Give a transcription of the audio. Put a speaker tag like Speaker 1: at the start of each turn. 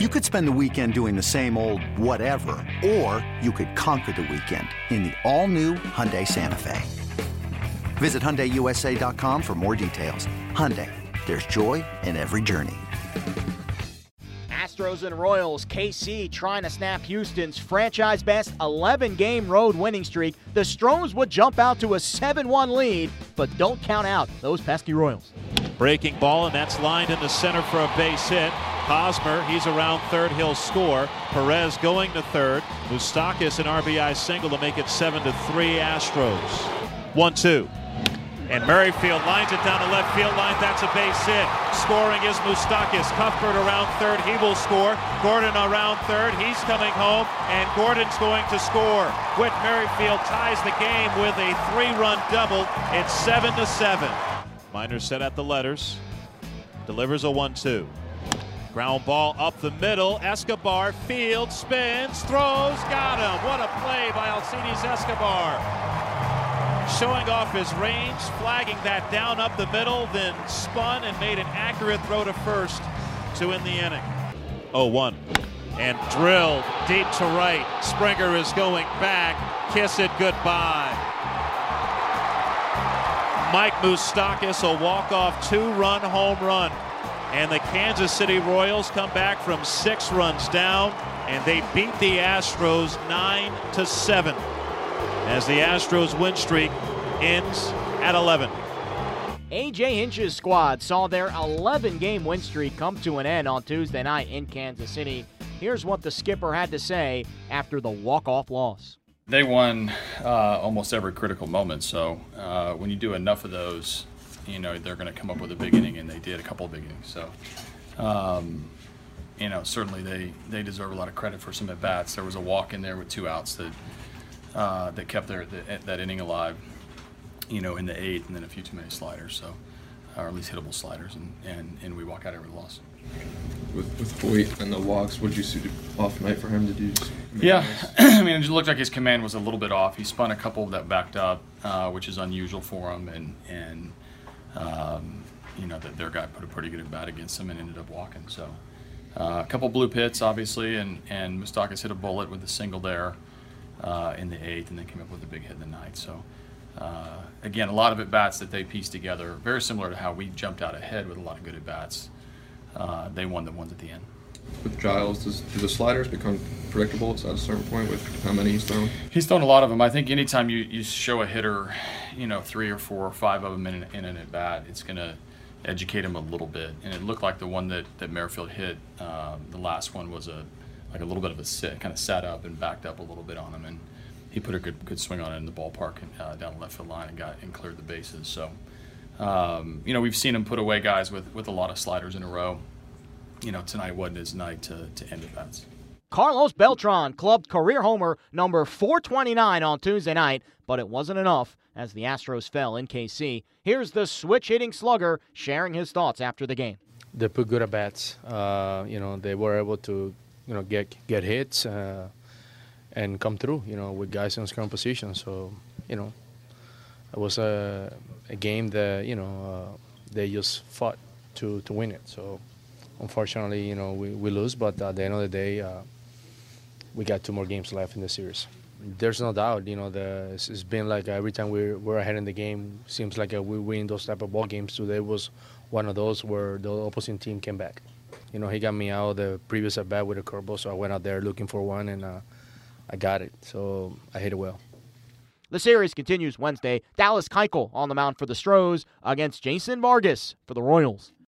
Speaker 1: You could spend the weekend doing the same old whatever, or you could conquer the weekend in the all-new Hyundai Santa Fe. Visit HyundaiUSA.com for more details. Hyundai, there's joy in every journey.
Speaker 2: Astros and Royals, KC trying to snap Houston's franchise best 11 game road winning streak. The Stros would jump out to a 7 1 lead, but don't count out those pesky Royals.
Speaker 3: Breaking ball, and that's lined in the center for a base hit. Hosmer, he's around third, he'll score. Perez going to third. Moustakas an RBI single to make it 7 to 3 Astros. 1 2. And Merrifield lines it down the left field line. That's a base hit. Scoring is Moustakas. Cuthbert around third. He will score. Gordon around third. He's coming home. And Gordon's going to score. Whit Merrifield ties the game with a three-run double. It's 7 to 7. Minor set at the letters. Delivers a 1 2. Ground ball up the middle. Escobar fields, spins, throws, got him. What a play by Alcides Escobar. Showing off his range, flagging that down up the middle, then spun and made an accurate throw to first to win the inning. 0 1. And drilled deep to right. Springer is going back. Kiss it goodbye. Mike Moustakas, a walk-off two-run home run. And the Kansas City Royals come back from six runs down, and they beat the Astros 9 to 7 as the Astros win streak ends at 11.
Speaker 2: AJ Hinch's squad saw their 11 game win streak come to an end on Tuesday night in Kansas City. Here's what the skipper had to say after the walk-off loss.
Speaker 4: They won uh, almost every critical moment, so uh, when you do enough of those, you know they're going to come up with a big inning, and they did a couple of big innings. So, um, you know, certainly they they deserve a lot of credit for some at bats. There was a walk in there with two outs that uh, that kept their the, that inning alive. You know, in the eighth, and then a few too many sliders, so or at least hittable sliders, and and, and we walk out every loss.
Speaker 5: With, with Hoyt and the walks, what did you see off night for him to do?
Speaker 4: Yeah, I mean, it looked like his command was a little bit off. He spun a couple that backed up, uh, which is unusual for him, and and um, you know that their guy put a pretty good at bat against him and ended up walking. So uh, a couple blue pits, obviously, and and Moustakas hit a bullet with a single there uh, in the eighth, and then came up with a big hit in the ninth. So. Uh, again, a lot of at bats that they pieced together, very similar to how we jumped out ahead with a lot of good at bats. Uh, they won the ones at the end.
Speaker 5: With Giles, does, do the sliders become predictable at a certain point with how many he's thrown?
Speaker 4: He's thrown a lot of them. I think anytime you, you show a hitter, you know, three or four or five of them in, in an at bat, it's going to educate him a little bit. And it looked like the one that, that Merrifield hit, um, the last one was a like a little bit of a sit, kind of sat up and backed up a little bit on him. And he put a good good swing on it in the ballpark and, uh, down the left field line and got and cleared the bases. So, um, you know, we've seen him put away guys with, with a lot of sliders in a row. You know, tonight wasn't his night to, to end events.
Speaker 2: Carlos Beltran clubbed career homer number 429 on Tuesday night, but it wasn't enough as the Astros fell in KC. Here's the switch hitting slugger sharing his thoughts after the game.
Speaker 6: They put good at bats. Uh, you know, they were able to, you know, get get hits. Uh, and come through, you know, with guys in scoring position. So, you know, it was a, a game that, you know, uh, they just fought to, to win it. So, unfortunately, you know, we, we lose, but at the end of the day, uh, we got two more games left in the series. There's no doubt, you know, the, it's, it's been like every time we're, we're ahead in the game, seems like we win those type of ball games. Today was one of those where the opposing team came back. You know, he got me out the previous at bat with a curveball, so I went out there looking for one, and uh, I got it. So I hit it well.
Speaker 2: The series continues Wednesday. Dallas Keuchel on the mound for the Stros against Jason Vargas for the Royals.